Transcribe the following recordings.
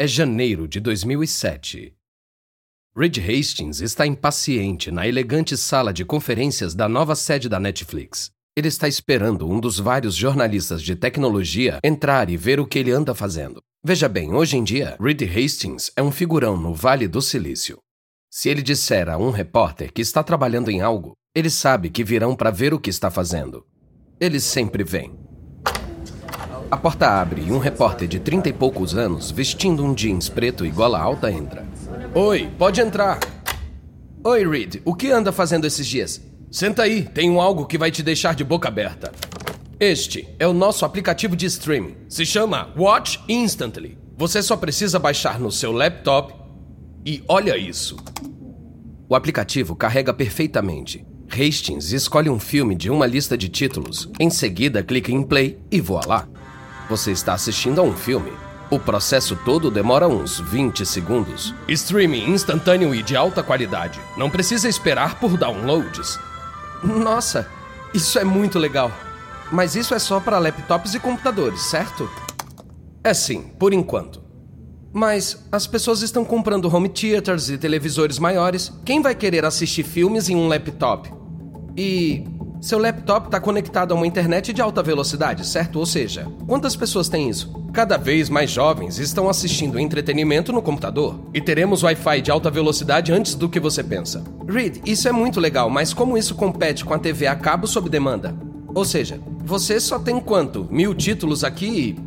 É janeiro de 2007. Reed Hastings está impaciente na elegante sala de conferências da nova sede da Netflix. Ele está esperando um dos vários jornalistas de tecnologia entrar e ver o que ele anda fazendo. Veja bem, hoje em dia, Reed Hastings é um figurão no Vale do Silício. Se ele disser a um repórter que está trabalhando em algo, ele sabe que virão para ver o que está fazendo. Eles sempre vêm. A porta abre e um repórter de trinta e poucos anos, vestindo um jeans preto e gola alta, entra. Oi, pode entrar. Oi, Reed, o que anda fazendo esses dias? Senta aí, tenho algo que vai te deixar de boca aberta. Este é o nosso aplicativo de streaming. Se chama Watch Instantly. Você só precisa baixar no seu laptop e olha isso. O aplicativo carrega perfeitamente. Hastings escolhe um filme de uma lista de títulos, em seguida clica em play e voa lá. Você está assistindo a um filme. O processo todo demora uns 20 segundos. Streaming instantâneo e de alta qualidade. Não precisa esperar por downloads. Nossa, isso é muito legal. Mas isso é só para laptops e computadores, certo? É sim, por enquanto. Mas as pessoas estão comprando home theaters e televisores maiores. Quem vai querer assistir filmes em um laptop? E seu laptop está conectado a uma internet de alta velocidade, certo? Ou seja, quantas pessoas têm isso? Cada vez mais jovens estão assistindo entretenimento no computador. E teremos Wi-Fi de alta velocidade antes do que você pensa. Reed, isso é muito legal, mas como isso compete com a TV a cabo sob demanda? Ou seja, você só tem quanto? Mil títulos aqui e.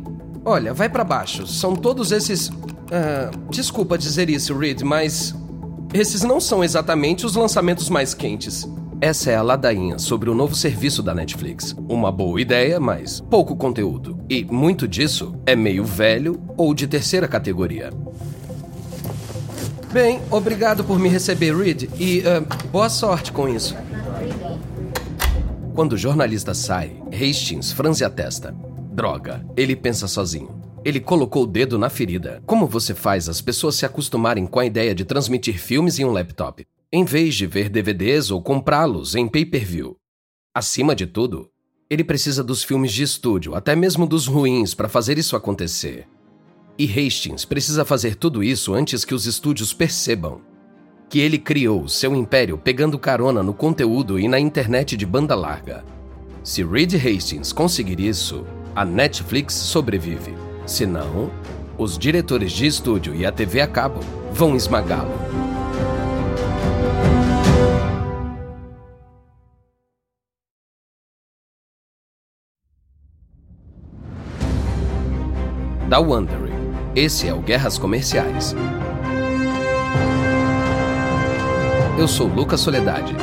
Olha, vai para baixo. São todos esses. Uh, desculpa dizer isso, Reed, mas. Esses não são exatamente os lançamentos mais quentes. Essa é a ladainha sobre o novo serviço da Netflix. Uma boa ideia, mas pouco conteúdo. E muito disso é meio velho ou de terceira categoria. Bem, obrigado por me receber, Reed, e uh, boa sorte com isso. Quando o jornalista sai, Hastings franze a testa. Droga, ele pensa sozinho. Ele colocou o dedo na ferida. Como você faz as pessoas se acostumarem com a ideia de transmitir filmes em um laptop? Em vez de ver DVDs ou comprá-los em pay-per-view. Acima de tudo, ele precisa dos filmes de estúdio, até mesmo dos ruins, para fazer isso acontecer. E Hastings precisa fazer tudo isso antes que os estúdios percebam que ele criou seu império pegando carona no conteúdo e na internet de banda larga. Se Reed Hastings conseguir isso, a Netflix sobrevive. Se não, os diretores de estúdio e a TV a cabo vão esmagá-lo. Da Wondery. Esse é o Guerras Comerciais. Eu sou Lucas Soledade.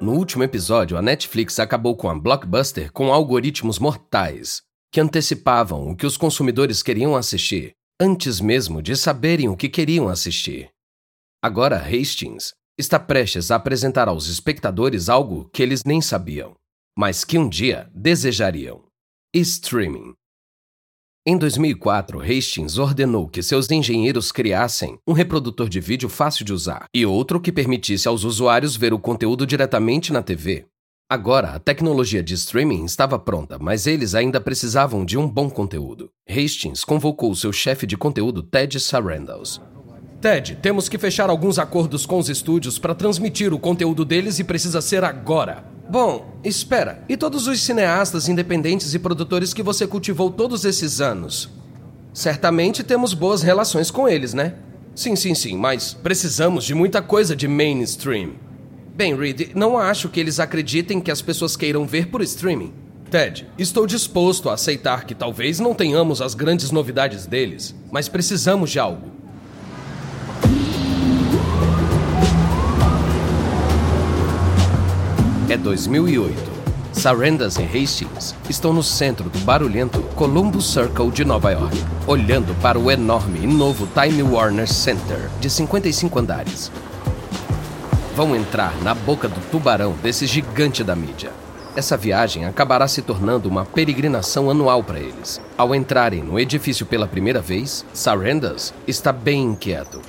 No último episódio, a Netflix acabou com a Blockbuster com algoritmos mortais, que antecipavam o que os consumidores queriam assistir, antes mesmo de saberem o que queriam assistir. Agora, Hastings está prestes a apresentar aos espectadores algo que eles nem sabiam, mas que um dia desejariam: streaming. Em 2004, Hastings ordenou que seus engenheiros criassem um reprodutor de vídeo fácil de usar e outro que permitisse aos usuários ver o conteúdo diretamente na TV. Agora, a tecnologia de streaming estava pronta, mas eles ainda precisavam de um bom conteúdo. Hastings convocou seu chefe de conteúdo, Ted Sarandos. Ted, temos que fechar alguns acordos com os estúdios para transmitir o conteúdo deles e precisa ser agora. Bom, espera. E todos os cineastas independentes e produtores que você cultivou todos esses anos? Certamente temos boas relações com eles, né? Sim, sim, sim, mas precisamos de muita coisa de mainstream. Bem, Reed, não acho que eles acreditem que as pessoas queiram ver por streaming. Ted, estou disposto a aceitar que talvez não tenhamos as grandes novidades deles, mas precisamos de algo. É 2008. Sarandas e Hastings estão no centro do barulhento Columbus Circle de Nova York, olhando para o enorme e novo Time Warner Center de 55 andares vão entrar na boca do tubarão desse gigante da mídia. Essa viagem acabará se tornando uma peregrinação anual para eles. Ao entrarem no edifício pela primeira vez, Sarandas está bem inquieto.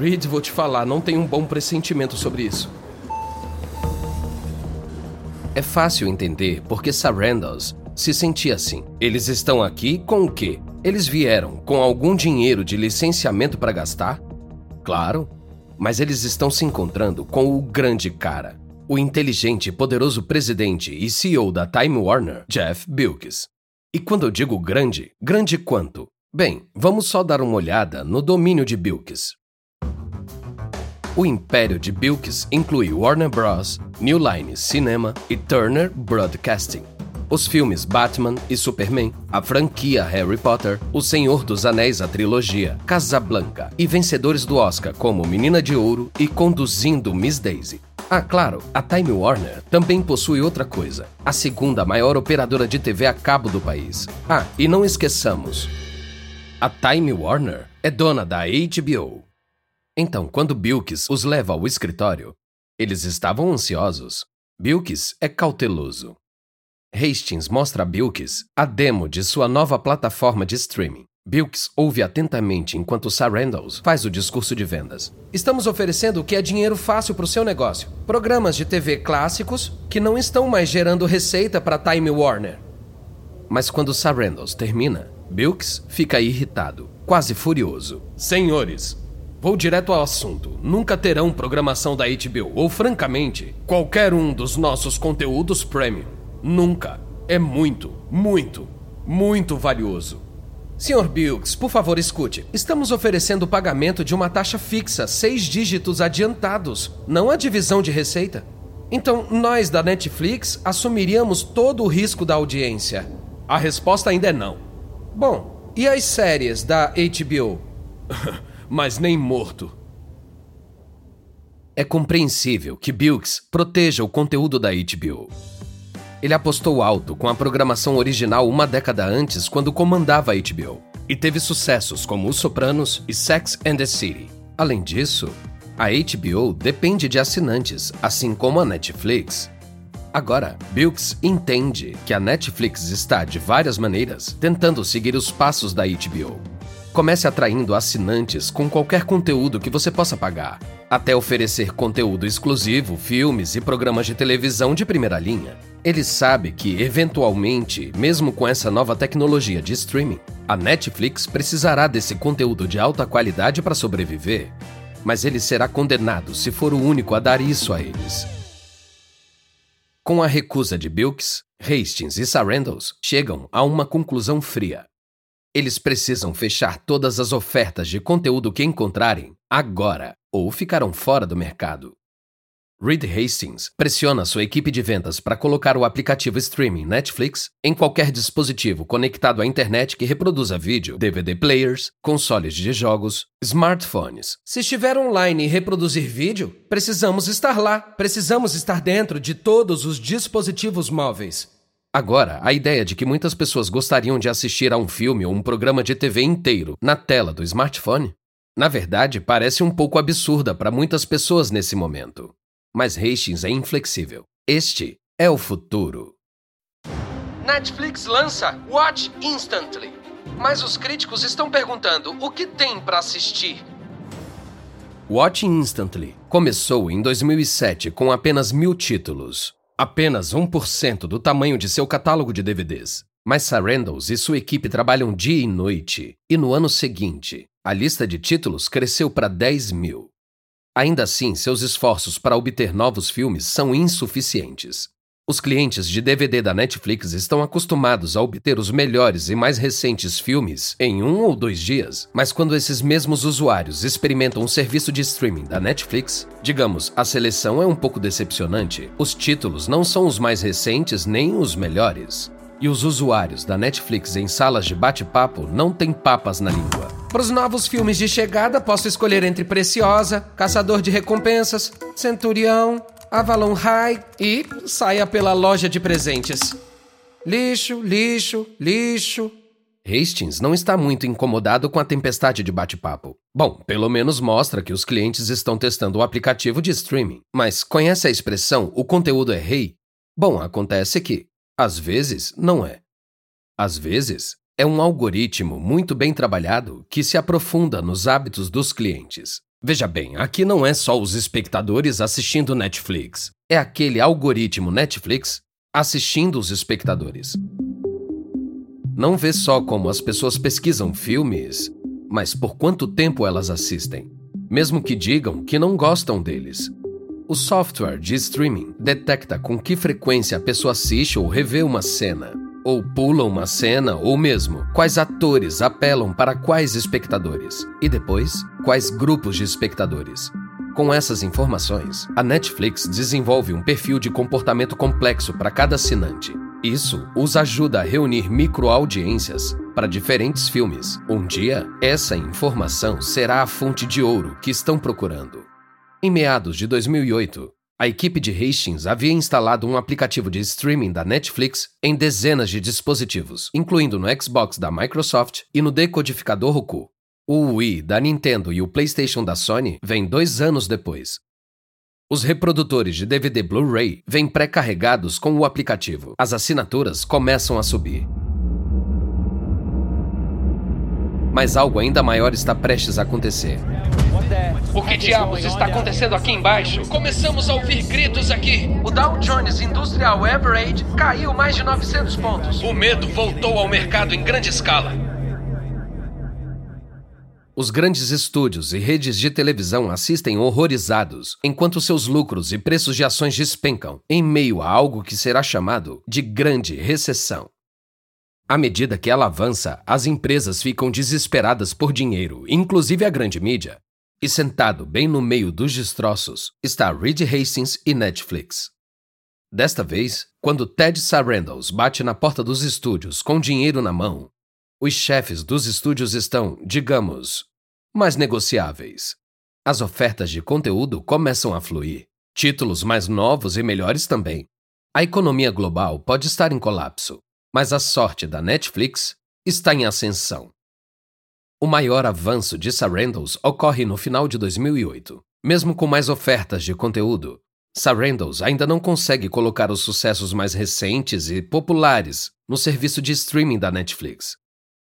Reed, vou te falar, não tenho um bom pressentimento sobre isso. É fácil entender porque Sarandas se sentia assim. Eles estão aqui com o quê? Eles vieram com algum dinheiro de licenciamento para gastar? Claro, mas eles estão se encontrando com o grande cara, o inteligente e poderoso presidente e CEO da Time Warner, Jeff Bilkes. E quando eu digo grande, grande quanto? Bem, vamos só dar uma olhada no domínio de Bilkes. O império de Bilkes inclui Warner Bros., New Line Cinema e Turner Broadcasting. Os filmes Batman e Superman, a franquia Harry Potter, O Senhor dos Anéis, a trilogia, Casablanca e vencedores do Oscar como Menina de Ouro e Conduzindo Miss Daisy. Ah, claro, a Time Warner também possui outra coisa: a segunda maior operadora de TV a cabo do país. Ah, e não esqueçamos: a Time Warner é dona da HBO. Então, quando Bilkis os leva ao escritório, eles estavam ansiosos. Bilkis é cauteloso. Hastings mostra a Bilkis a demo de sua nova plataforma de streaming. Bilks ouve atentamente enquanto Sarandals faz o discurso de vendas. Estamos oferecendo o que é dinheiro fácil para o seu negócio. Programas de TV clássicos que não estão mais gerando receita para Time Warner. Mas quando Sarandals termina, Bilks fica irritado, quase furioso. Senhores, vou direto ao assunto. Nunca terão programação da HBO ou, francamente, qualquer um dos nossos conteúdos premium. Nunca. É muito, muito, muito valioso. Sr. Bilks, por favor, escute. Estamos oferecendo o pagamento de uma taxa fixa, seis dígitos adiantados, não a divisão de receita. Então, nós da Netflix assumiríamos todo o risco da audiência. A resposta ainda é não. Bom, e as séries da HBO? Mas nem morto. É compreensível que Bilks proteja o conteúdo da HBO. Ele apostou alto com a programação original uma década antes, quando comandava a HBO, e teve sucessos como Os Sopranos e Sex and the City. Além disso, a HBO depende de assinantes, assim como a Netflix. Agora, Bilks entende que a Netflix está, de várias maneiras, tentando seguir os passos da HBO. Comece atraindo assinantes com qualquer conteúdo que você possa pagar, até oferecer conteúdo exclusivo, filmes e programas de televisão de primeira linha. Ele sabe que, eventualmente, mesmo com essa nova tecnologia de streaming, a Netflix precisará desse conteúdo de alta qualidade para sobreviver. Mas ele será condenado se for o único a dar isso a eles. Com a recusa de Bilks, Hastings e Sarandals chegam a uma conclusão fria. Eles precisam fechar todas as ofertas de conteúdo que encontrarem agora ou ficarão fora do mercado. Reed Hastings pressiona sua equipe de vendas para colocar o aplicativo streaming Netflix em qualquer dispositivo conectado à internet que reproduza vídeo, DVD players, consoles de jogos, smartphones. Se estiver online e reproduzir vídeo, precisamos estar lá. Precisamos estar dentro de todos os dispositivos móveis. Agora, a ideia de que muitas pessoas gostariam de assistir a um filme ou um programa de TV inteiro na tela do smartphone, na verdade, parece um pouco absurda para muitas pessoas nesse momento. Mas Hastings é inflexível. Este é o futuro. Netflix lança Watch Instantly. Mas os críticos estão perguntando o que tem para assistir. Watch Instantly começou em 2007 com apenas mil títulos. Apenas 1% do tamanho de seu catálogo de DVDs. Mas Sarandals e sua equipe trabalham dia e noite, e no ano seguinte, a lista de títulos cresceu para 10 mil. Ainda assim, seus esforços para obter novos filmes são insuficientes. Os clientes de DVD da Netflix estão acostumados a obter os melhores e mais recentes filmes em um ou dois dias, mas quando esses mesmos usuários experimentam o um serviço de streaming da Netflix, digamos, a seleção é um pouco decepcionante. Os títulos não são os mais recentes nem os melhores. E os usuários da Netflix em salas de bate-papo não têm papas na língua. Para os novos filmes de chegada, posso escolher entre Preciosa, Caçador de Recompensas, Centurião, Avalon High e saia pela loja de presentes. Lixo, lixo, lixo. Hastings não está muito incomodado com a tempestade de bate-papo. Bom, pelo menos mostra que os clientes estão testando o aplicativo de streaming. Mas conhece a expressão o conteúdo é rei? Bom, acontece que, às vezes, não é. Às vezes, é um algoritmo muito bem trabalhado que se aprofunda nos hábitos dos clientes. Veja bem, aqui não é só os espectadores assistindo Netflix, é aquele algoritmo Netflix assistindo os espectadores. Não vê só como as pessoas pesquisam filmes, mas por quanto tempo elas assistem, mesmo que digam que não gostam deles. O software de streaming detecta com que frequência a pessoa assiste ou revê uma cena, ou pula uma cena, ou mesmo quais atores apelam para quais espectadores, e depois quais grupos de espectadores. Com essas informações, a Netflix desenvolve um perfil de comportamento complexo para cada assinante isso os ajuda a reunir microaudiências para diferentes filmes. Um dia, essa informação será a fonte de ouro que estão procurando. Em meados de 2008, a equipe de Hastings havia instalado um aplicativo de streaming da Netflix em dezenas de dispositivos, incluindo no Xbox da Microsoft e no decodificador Roku. O Wii da Nintendo e o PlayStation da Sony vêm dois anos depois, os reprodutores de DVD Blu-ray vêm pré-carregados com o aplicativo. As assinaturas começam a subir. Mas algo ainda maior está prestes a acontecer. O que diabos está acontecendo aqui embaixo? Começamos a ouvir gritos aqui. O Dow Jones Industrial Average caiu mais de 900 pontos. O medo voltou ao mercado em grande escala. Os grandes estúdios e redes de televisão assistem horrorizados, enquanto seus lucros e preços de ações despencam, em meio a algo que será chamado de grande recessão. À medida que ela avança, as empresas ficam desesperadas por dinheiro, inclusive a grande mídia. E sentado bem no meio dos destroços está Reed Hastings e Netflix. Desta vez, quando Ted Sarandos bate na porta dos estúdios com dinheiro na mão, os chefes dos estúdios estão, digamos, mais negociáveis. As ofertas de conteúdo começam a fluir. Títulos mais novos e melhores também. A economia global pode estar em colapso, mas a sorte da Netflix está em ascensão. O maior avanço de Sarandos ocorre no final de 2008. Mesmo com mais ofertas de conteúdo, Sarandos ainda não consegue colocar os sucessos mais recentes e populares no serviço de streaming da Netflix.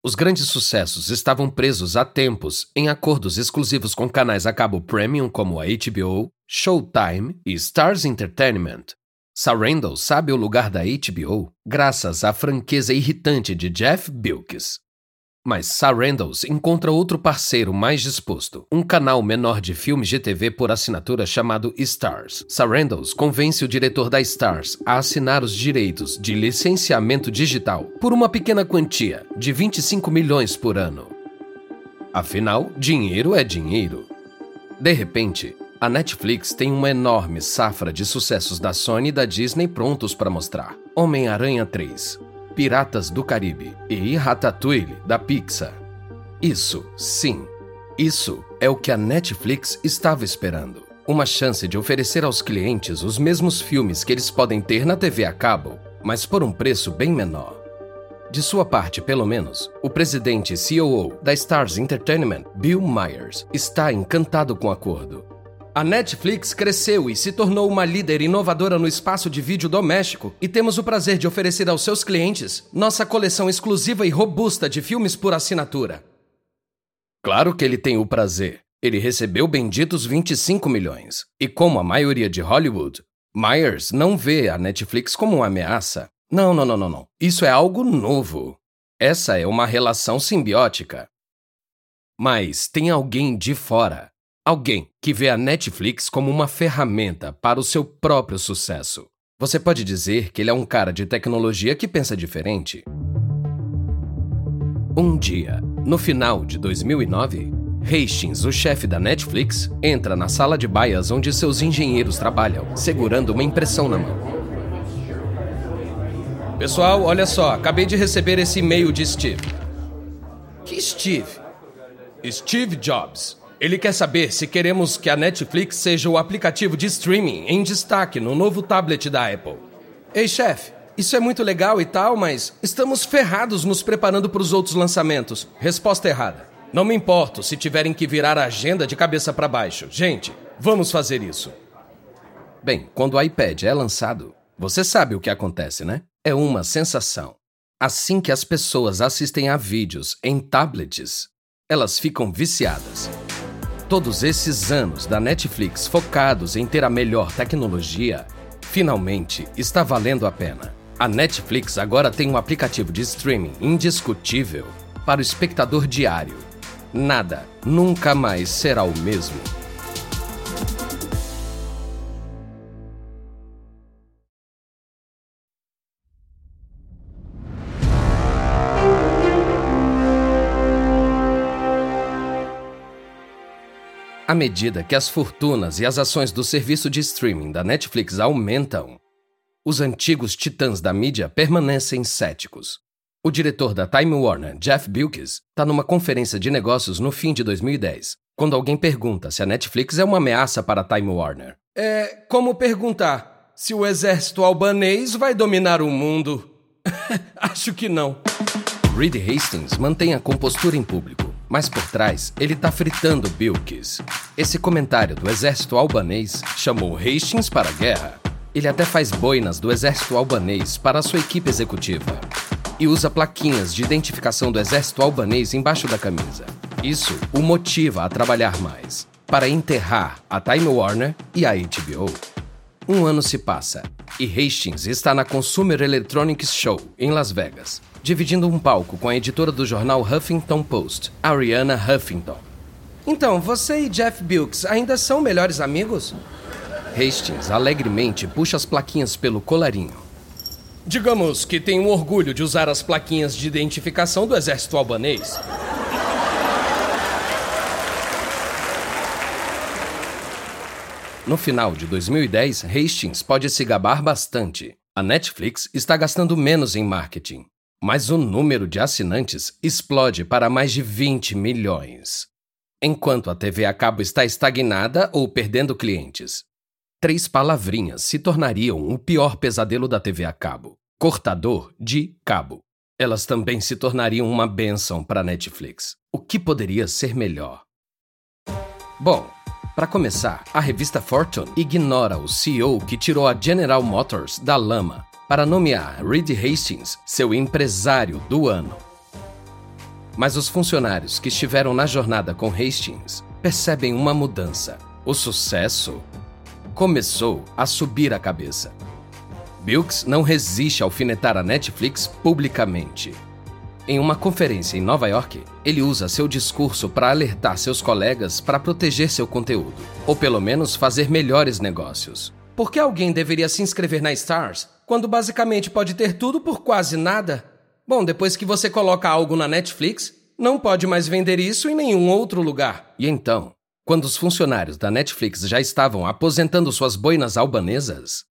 Os grandes sucessos estavam presos há tempos em acordos exclusivos com canais a cabo premium como a HBO, Showtime e Stars Entertainment. Sarandon sabe o lugar da HBO graças à franqueza irritante de Jeff Bilkes. Mas Sarandals encontra outro parceiro mais disposto, um canal menor de filmes de TV por assinatura chamado Stars. Sarandals convence o diretor da Stars a assinar os direitos de licenciamento digital por uma pequena quantia de 25 milhões por ano. Afinal, dinheiro é dinheiro. De repente, a Netflix tem uma enorme safra de sucessos da Sony e da Disney prontos para mostrar. Homem-Aranha 3, Piratas do Caribe e Ratatouille da Pixar. Isso, sim, isso é o que a Netflix estava esperando. Uma chance de oferecer aos clientes os mesmos filmes que eles podem ter na TV a cabo, mas por um preço bem menor. De sua parte, pelo menos, o presidente e COO da Stars Entertainment, Bill Myers, está encantado com o acordo. A Netflix cresceu e se tornou uma líder inovadora no espaço de vídeo doméstico e temos o prazer de oferecer aos seus clientes nossa coleção exclusiva e robusta de filmes por assinatura. Claro que ele tem o prazer. Ele recebeu benditos 25 milhões. E como a maioria de Hollywood, Myers não vê a Netflix como uma ameaça. Não, não, não, não, não. Isso é algo novo. Essa é uma relação simbiótica. Mas tem alguém de fora Alguém que vê a Netflix como uma ferramenta para o seu próprio sucesso. Você pode dizer que ele é um cara de tecnologia que pensa diferente? Um dia, no final de 2009, Hastings, o chefe da Netflix, entra na sala de baias onde seus engenheiros trabalham, segurando uma impressão na mão. Pessoal, olha só, acabei de receber esse e-mail de Steve. Que Steve? Steve Jobs. Ele quer saber se queremos que a Netflix seja o aplicativo de streaming em destaque no novo tablet da Apple. Ei, chefe, isso é muito legal e tal, mas estamos ferrados nos preparando para os outros lançamentos. Resposta errada. Não me importo se tiverem que virar a agenda de cabeça para baixo. Gente, vamos fazer isso. Bem, quando o iPad é lançado, Você sabe o que acontece, né? É uma sensação. Assim que as pessoas assistem a vídeos em tablets, elas ficam viciadas. Todos esses anos da Netflix focados em ter a melhor tecnologia, finalmente está valendo a pena. A Netflix agora tem um aplicativo de streaming indiscutível para o espectador diário. Nada nunca mais será o mesmo. À medida que as fortunas e as ações do serviço de streaming da Netflix aumentam, os antigos titãs da mídia permanecem céticos. O diretor da Time Warner, Jeff Bilkes, está numa conferência de negócios no fim de 2010, quando alguém pergunta se a Netflix é uma ameaça para a Time Warner. É como perguntar se o exército albanês vai dominar o mundo. Acho que não. Reed Hastings mantém a compostura em público mas por trás ele tá fritando Bilkis. Esse comentário do exército albanês chamou Hastings para a guerra. Ele até faz boinas do exército albanês para sua equipe executiva. E usa plaquinhas de identificação do exército albanês embaixo da camisa. Isso o motiva a trabalhar mais, para enterrar a Time Warner e a HBO. Um ano se passa e Hastings está na Consumer Electronics Show, em Las Vegas, dividindo um palco com a editora do jornal Huffington Post, Ariana Huffington. Então, você e Jeff Bilks ainda são melhores amigos? Hastings alegremente puxa as plaquinhas pelo colarinho. Digamos que tenho orgulho de usar as plaquinhas de identificação do exército albanês. No final de 2010, Hastings pode se gabar bastante. A Netflix está gastando menos em marketing mas o número de assinantes explode para mais de 20 milhões. Enquanto a TV a cabo está estagnada ou perdendo clientes. Três palavrinhas se tornariam o pior pesadelo da TV a cabo: cortador de cabo. Elas também se tornariam uma benção para a Netflix. O que poderia ser melhor? Bom, para começar, a revista Fortune ignora o CEO que tirou a General Motors da lama para nomear Reed Hastings seu empresário do ano. Mas os funcionários que estiveram na jornada com Hastings percebem uma mudança. O sucesso começou a subir a cabeça. Bilks não resiste a alfinetar a Netflix publicamente. Em uma conferência em Nova York, ele usa seu discurso para alertar seus colegas para proteger seu conteúdo, ou pelo menos fazer melhores negócios. Por que alguém deveria se inscrever na Stars quando basicamente pode ter tudo por quase nada? Bom, depois que você coloca algo na Netflix, não pode mais vender isso em nenhum outro lugar. E então, quando os funcionários da Netflix já estavam aposentando suas boinas albanesas,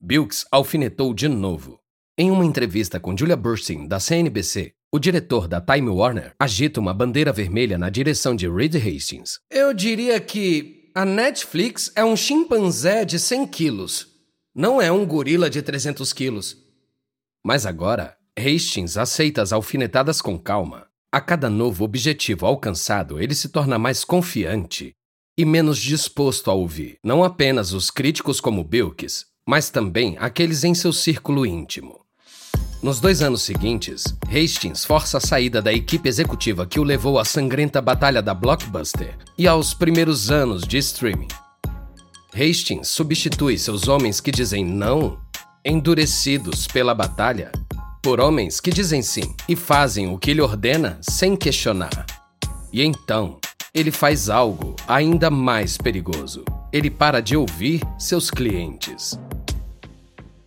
Bilks alfinetou de novo. Em uma entrevista com Julia Burstyn, da CNBC, o diretor da Time Warner agita uma bandeira vermelha na direção de Reed Hastings. Eu diria que a Netflix é um chimpanzé de 100 quilos. Não é um gorila de 300 quilos. Mas agora, Hastings aceita as alfinetadas com calma. A cada novo objetivo alcançado, ele se torna mais confiante e menos disposto a ouvir não apenas os críticos como Bilkes, mas também aqueles em seu círculo íntimo. Nos dois anos seguintes, Hastings força a saída da equipe executiva que o levou à sangrenta batalha da Blockbuster e aos primeiros anos de streaming. Hastings substitui seus homens que dizem não, endurecidos pela batalha, por homens que dizem sim e fazem o que ele ordena sem questionar. E então, ele faz algo ainda mais perigoso. Ele para de ouvir seus clientes.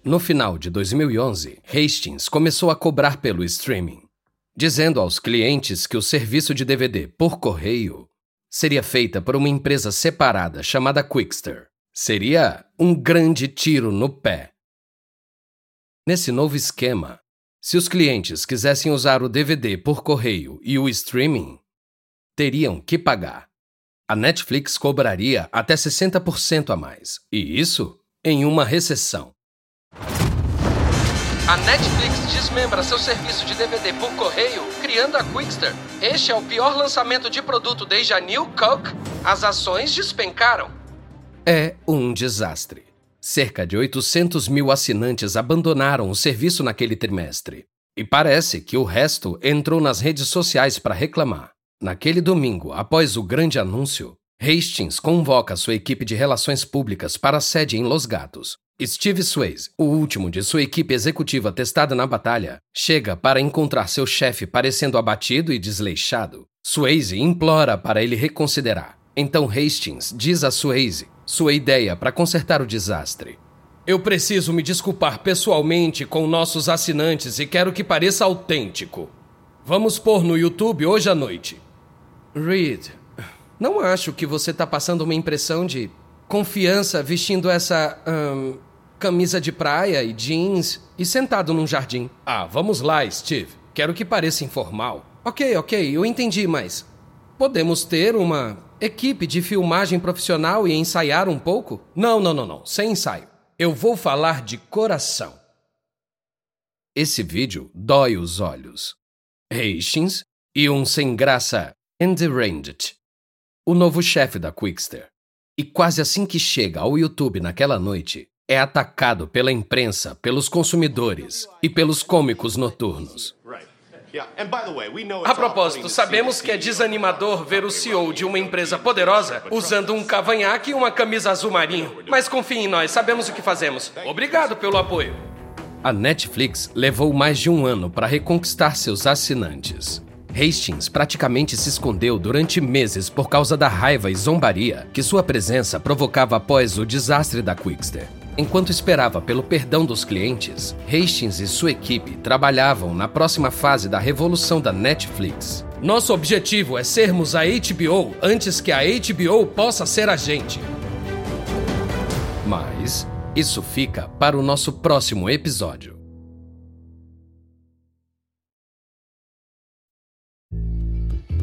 No final de 2011, Hastings começou a cobrar pelo streaming, dizendo aos clientes que o serviço de DVD por correio seria feita por uma empresa separada chamada Quickster. Seria um grande tiro no pé. Nesse novo esquema, se os clientes quisessem usar o DVD por correio e o streaming, teriam que pagar. A Netflix cobraria até 60% a mais, e isso em uma recessão. A Netflix desmembra seu serviço de DVD por correio, criando a Quickster. Este é o pior lançamento de produto desde a New Coke. As ações despencaram. É um desastre. Cerca de 800 mil assinantes abandonaram o serviço naquele trimestre. E parece que o resto entrou nas redes sociais para reclamar. Naquele domingo, após o grande anúncio, Hastings convoca sua equipe de relações públicas para a sede em Los Gatos. Steve Swayze, o último de sua equipe executiva testada na batalha, chega para encontrar seu chefe parecendo abatido e desleixado. Swayze implora para ele reconsiderar. Então Hastings diz a Swayze sua ideia para consertar o desastre. Eu preciso me desculpar pessoalmente com nossos assinantes e quero que pareça autêntico. Vamos pôr no YouTube hoje à noite. Reed, não acho que você está passando uma impressão de confiança vestindo essa hum, camisa de praia e jeans e sentado num jardim. Ah, vamos lá, Steve. Quero que pareça informal. Ok, ok, eu entendi, mas podemos ter uma equipe de filmagem profissional e ensaiar um pouco? Não, não, não, não, sem ensaio. Eu vou falar de coração. Esse vídeo dói os olhos. Hastings e um sem graça Andy Ranged, o novo chefe da Quickster. E quase assim que chega ao YouTube naquela noite, é atacado pela imprensa, pelos consumidores e pelos cômicos noturnos. A propósito, sabemos que é desanimador ver o CEO de uma empresa poderosa usando um cavanhaque e uma camisa azul marinho. Mas confie em nós, sabemos o que fazemos. Obrigado pelo apoio. A Netflix levou mais de um ano para reconquistar seus assinantes. Hastings praticamente se escondeu durante meses por causa da raiva e zombaria que sua presença provocava após o desastre da Quickster. Enquanto esperava pelo perdão dos clientes, Hastings e sua equipe trabalhavam na próxima fase da revolução da Netflix. Nosso objetivo é sermos a HBO antes que a HBO possa ser a gente. Mas isso fica para o nosso próximo episódio.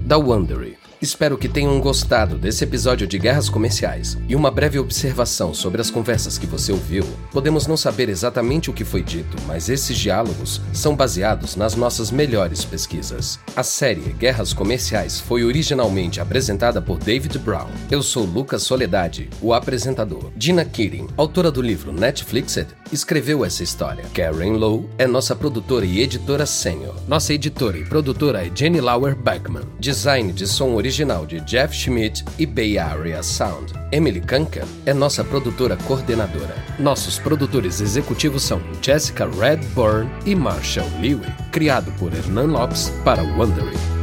Da Wondery. Espero que tenham gostado desse episódio de Guerras Comerciais. E uma breve observação sobre as conversas que você ouviu. Podemos não saber exatamente o que foi dito, mas esses diálogos são baseados nas nossas melhores pesquisas. A série Guerras Comerciais foi originalmente apresentada por David Brown. Eu sou Lucas Soledade, o apresentador. Dina Keating, autora do livro Netflixed, escreveu essa história. Karen Lowe é nossa produtora e editora sênior. Nossa editora e produtora é Jenny Lauer Beckman. Design de som original original de Jeff Schmidt e Bay Area Sound. Emily Kunkel é nossa produtora coordenadora. Nossos produtores executivos são Jessica Redburn e Marshall Lewy, criado por Hernan Lopes para Wondering.